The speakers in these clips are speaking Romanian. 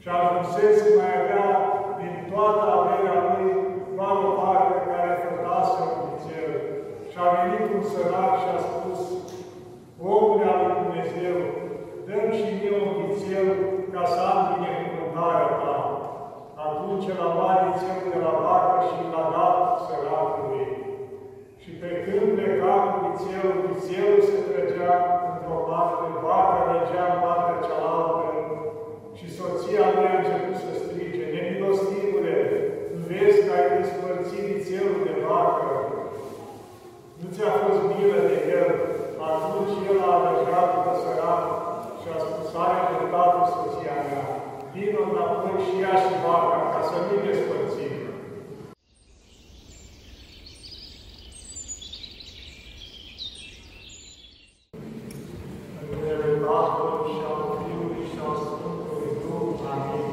Și ajunsese mai avea din toată averea lui doar o parte care fătase un vițel. Și a venit un sărac și a spus, Omule al lui Dumnezeu, dăm și mie un vițel ca să am binecuvântarea ta. Atunci el a luat vițelul de la vacă și l-a dat săracului. Și pe când pleca cu vițelul, vițelul se trăgea într-o parte, vaca răgea în partea cealaltă și soția lui a început să strige, nemilostivule, nu vezi că ai despărțit vițelul de vacă? Nu ți-a fost milă de el? Atunci el a arătat pe sărat și a spus, are dreptate soția mea, vină înapoi și ia și vaca, ca să nu despărțim. În numele Tatălui și al Fiului și al Sfântului Duh. Amin.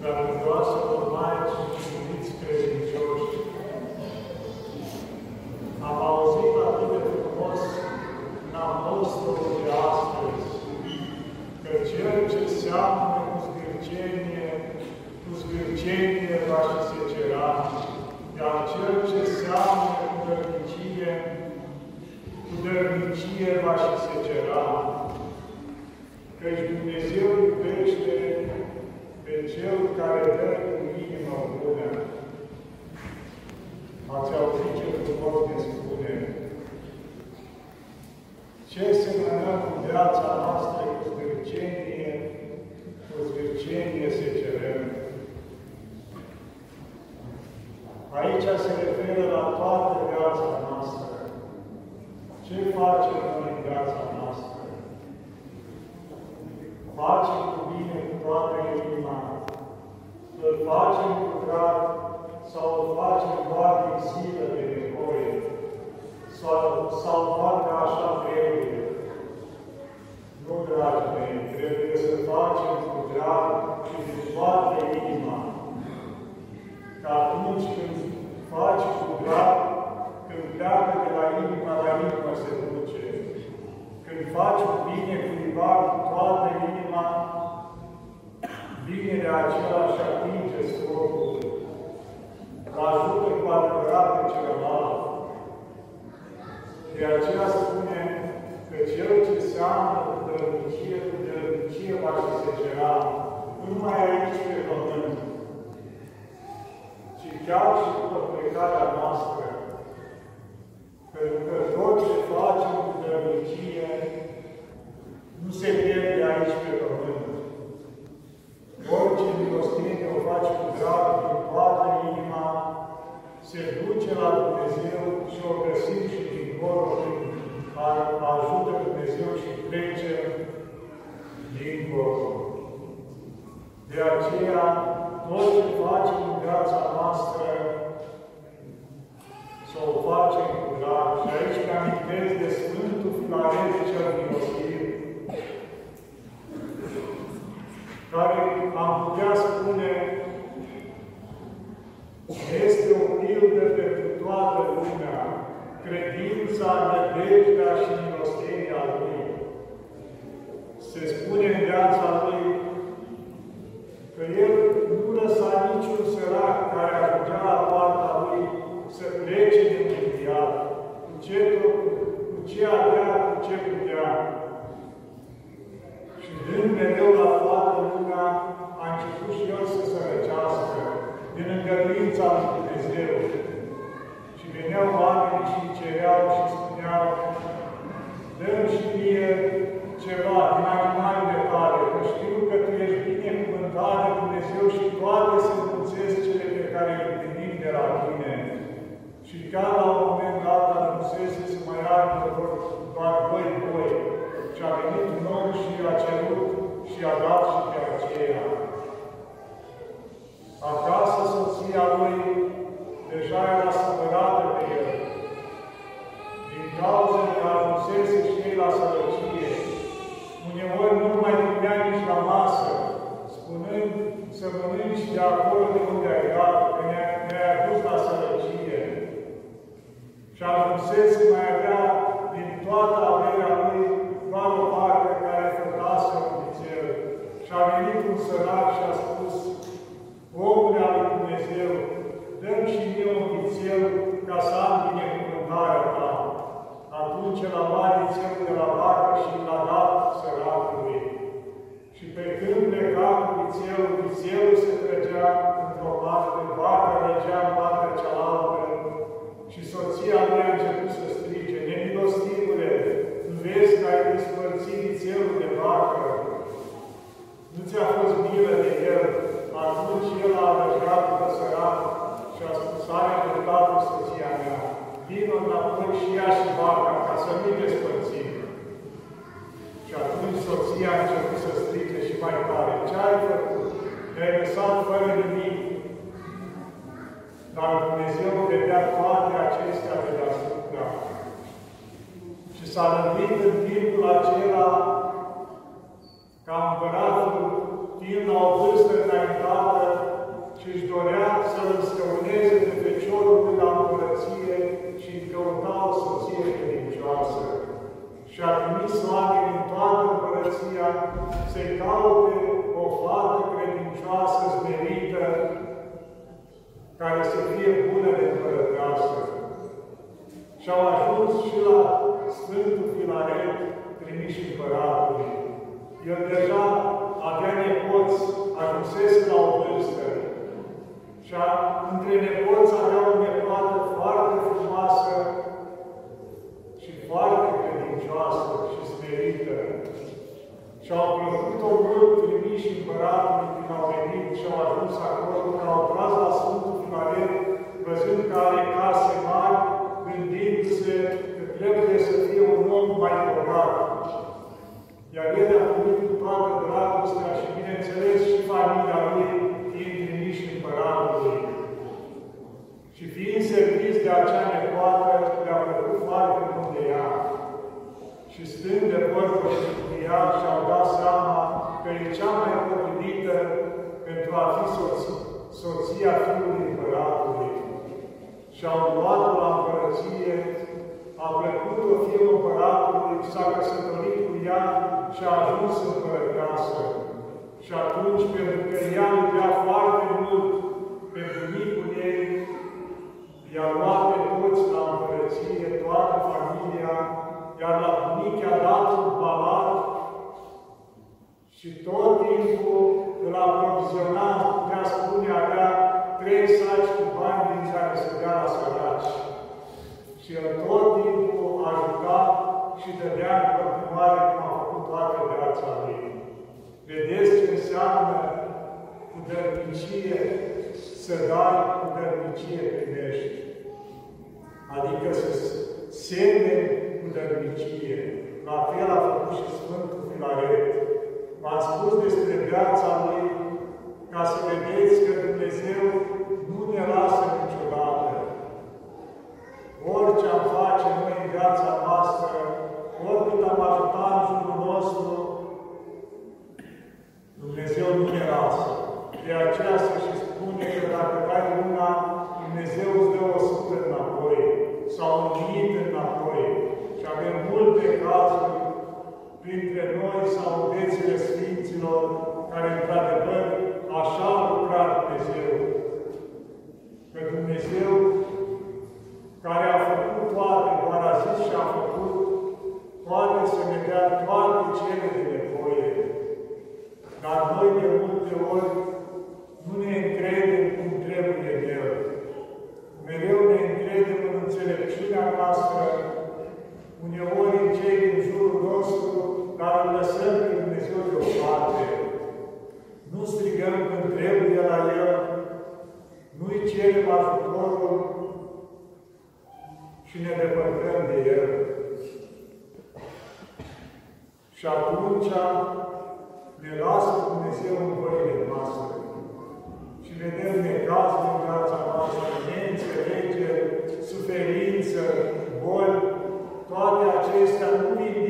Dragătoasă urmați și iubiți credincioși, am auzit atât de frumos în apostolul de astăzi, că cel ce seamănă cu zgârcenie, cu zgârcenie va și se cera, iar cel ce seamănă cu dărnicie, cu dărnicie va și se cera. Căci Dumnezeu iubește pe cel care dă cu inimă bună. Ați auzit ce frumos ne spune. Ce semănăm cu viața noastră cu zgârcenie, cu zgârcenie se cerem. Aici se referă la toată viața noastră. Ce facem noi în viața noastră? Facem cu bine cu toată inima, îl facem cu drag sau îl facem doar din zilă de nevoie, sau, sau poate așa trebuie. Nu, dragii mei, trebuie să facem cu drag și din toată inima. Că atunci când faci cu drag, când pleacă de la inima la inima se duce. Când faci cu bine cuiva cu toată inima, binele acela și atinge scopul. Că ajută cu adevărat pe celălalt. De aceea spune că cel ce seamănă cu dărnicie, cu dărnicie va și se cera, nu numai aici pe pământ, ci chiar și după plecarea noastră. Pentru că tot ce facem cu dărnicie nu se pierde aici pe pământ. Orice milostenie o faci cu drag din toată inima, se duce la Dumnezeu și o găsim și dincolo și ajută Dumnezeu și plece dincolo. De aceea, tot ce facem în viața noastră, să o facem cu drag. Și aici ne amintesc de Sfântul Filaret cel Milostiv, care am putea spune este o pildă pentru toată lumea, credința, nădejdea și milostenia Lui. Se spune în viața Lui că El nu lăsa niciun sărac care ajungea la poarta Lui să plece din înviat, cu ce, cu ce avea, cu ce putea. Și dând mereu la toată lumea, a început și El să se răcească din îngăduința lui Dumnezeu. Și veneau oamenii și îi cereau și spuneau, dăm și mie ceva din animalele tale, că știu că Tu ești binecuvântat de Dumnezeu și toate se înmulțesc cele pe care le primim de la Tine. Și chiar la un moment dat anunțese să mai aibă doar doi boi. Și a venit un om și a cerut și a dat și pe aceea. Acasă soția lui deja era supărată pe el. Din cauza că ajunsese și ei la sărăcie. Uneori nu mai primea nici la masă, spunând să mănânci de acolo de unde ai dat, că ne-ai adus la sărăcie. Și ajunsese mai avea din toată averea lui doar o parte care fătase un vițel. Și a venit un sărac și a spus, Omule al lui Dumnezeu, dăm și mie un vițel ca să am binecuvântarea ta. Atunci el a luat vițelul de la vacă și l-a dat săracului. Și pe când pleca cu vițelul, vițelul se trăgea într-o parte, vaca răgea în partea cealaltă și soția lui a început să strige, nemilostivule, nu vezi că ai despărțit vițelul de vacă? Nu ți-a fost milă de el? Atunci el a arătat pe sărat și a spus, are dreptate soția mea, vină înapoi și ia și vaca, ca să nu-i despărțim. Și atunci soția a început să strige și mai tare, ce ai făcut? Ne-ai lăsat fără nimic. Dar Dumnezeu vedea toate acestea de deasupra. Și s-a lămurit în timpul acela ca împăratul, fiind la o vârstă înaintată și își dorea să-l scăuneze de feciorul de la împărăție și îi căuta o soție credincioasă. Și a trimis oameni în toată împărăția să-i caute o fată credincioasă, smerită, care să fie bună de împărăteasă. Și au ajuns și la Sfântul Filaret, trimiși împăratului. El deja avea nepoți, ajunsese la o vârstă. Și a, între nepoți avea o nepoată foarte frumoasă și foarte credincioasă și smerită. Și au plăcut-o mult trimiși împăratului când au venit și au ajuns acolo, că au tras la Sfântul Filaret, văzând că are case mari, gândindu-se că trebuie să fie un om mai bogat. Iar el a primit cu toată dragostea și, bineînțeles, și familia lui, fiind trimiși împăratului. Și fiind serviți de acea nepoată, le-a plăcut foarte mult de ea. Și stând de vorbă și cu ea și-au dat seama că e cea mai potrivită pentru a fi soție, soția fiului împăratului. Și au luat la împărăție, a plăcut-o fiul împăratului, s-a căsătorit cu ea și a ajuns împărăteasă. Și atunci, pentru că ea iubea foarte mult pe bunicul ei, i-a luat pe toți la împărăție, toată familia, iar la bunic i-a dat un palat și tot timpul îl aproviziona, putea spune, avea trei saci cu bani din care să dea la săraci. Și el tot timpul ajuta și dădea în continuare cum a făcut toată viața lui. Vedeți ce înseamnă cu dărnicie să dai, cu dărnicie primești. Adică să semne cu dărnicie. La fel a făcut și Sfântul Filaret. V-am spus despre viața lui ca să vedeți că Dumnezeu nu ne lasă niciodată. De aceea se și spune că dacă dai una, Dumnezeu îți dă o sută înapoi sau un mie înapoi. Și avem multe cazuri printre noi sau în viețile Sfinților, care într-adevăr așa a lucrat Dumnezeu. Că Dumnezeu care a făcut toate, doar a zis și a făcut, poate să ne dea toate cele de nevoie. Dar noi de multe ori nu ne încredem cum trebuie de El. Mereu ne încredem în înțelepciunea noastră, uneori în cei din jurul nostru, dar îl lăsăm pe Dumnezeu deoparte. Nu strigăm când trebuie la El, nu-i cerem ajutorul și ne depărtăm de El. Și atunci ne lasă Dumnezeu în voile noastre. Și vedem necazul în viața noastră, neînțelegeri, suferință, boli, toate acestea nu vin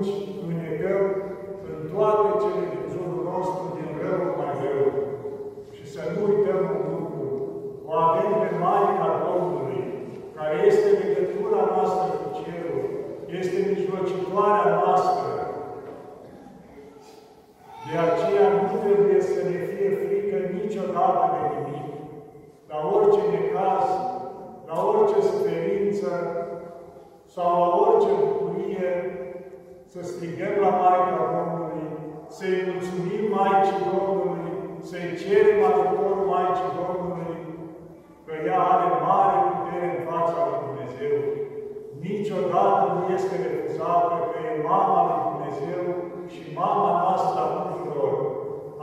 atunci înegăm în toate cele din jurul nostru, din rău mai rău. Și să nu uităm un lucru. O avem pe Maica Domnului, care este legătura noastră cu Cerul, este mijlocitoarea noastră Maicii Domnului, să-i cerem ajutor Maicii Domnului, că ea are mare putere în fața lui Dumnezeu. Niciodată nu este refuzată că e mama lui Dumnezeu și mama noastră a tuturor.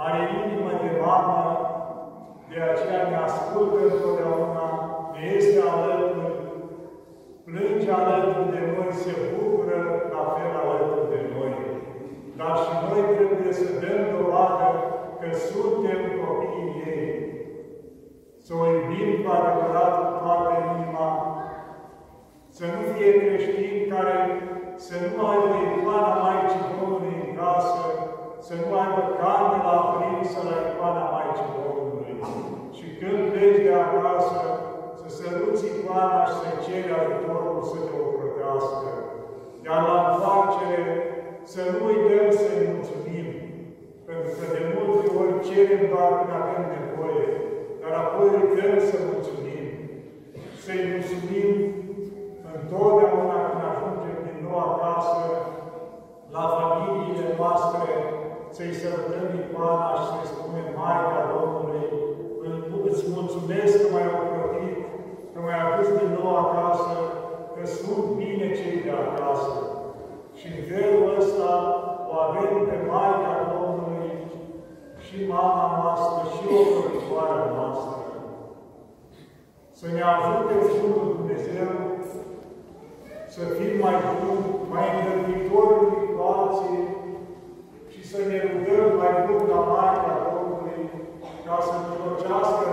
Are inimă de mamă, de aceea ne ascultă întotdeauna, ne este alături, plânge alături de noi, se bucură la fel alături de noi. Dar și noi trebuie să dăm dovadă că suntem copiii ei. Să o iubim cu adevărat cu toată inima, să nu fie creștini care să nu aibă icoana Maicii Domnului în casă, să nu aibă candela aprinsă la icoana Maicii Domnului. Și când pleci de acasă, să săruți icoana și să ceri ajutorul să te ocrotească. Iar la întoarcere, să nu uităm să-i mulțumim, pentru că de multe ori cerem doar când avem nevoie, dar apoi uităm să mulțumim. Să-i mulțumim întotdeauna când ajungem din nou acasă, la familiile noastre, să-i sărutăm icoana și să-i spunem, Maica Domnului, îți mulțumesc că m-ai ocrotit, că m-ai adus din nou acasă, că sunt bine cei de acasă. Și în felul ăsta o avem pe Maica Domnului și mama noastră și ocrotitoarea noastră. Să ne ajute Sfântul Dumnezeu să fim mai buni, mai îndărbitori cu alții și să ne rugăm mai mult la Maica Domnului ca să mijlocească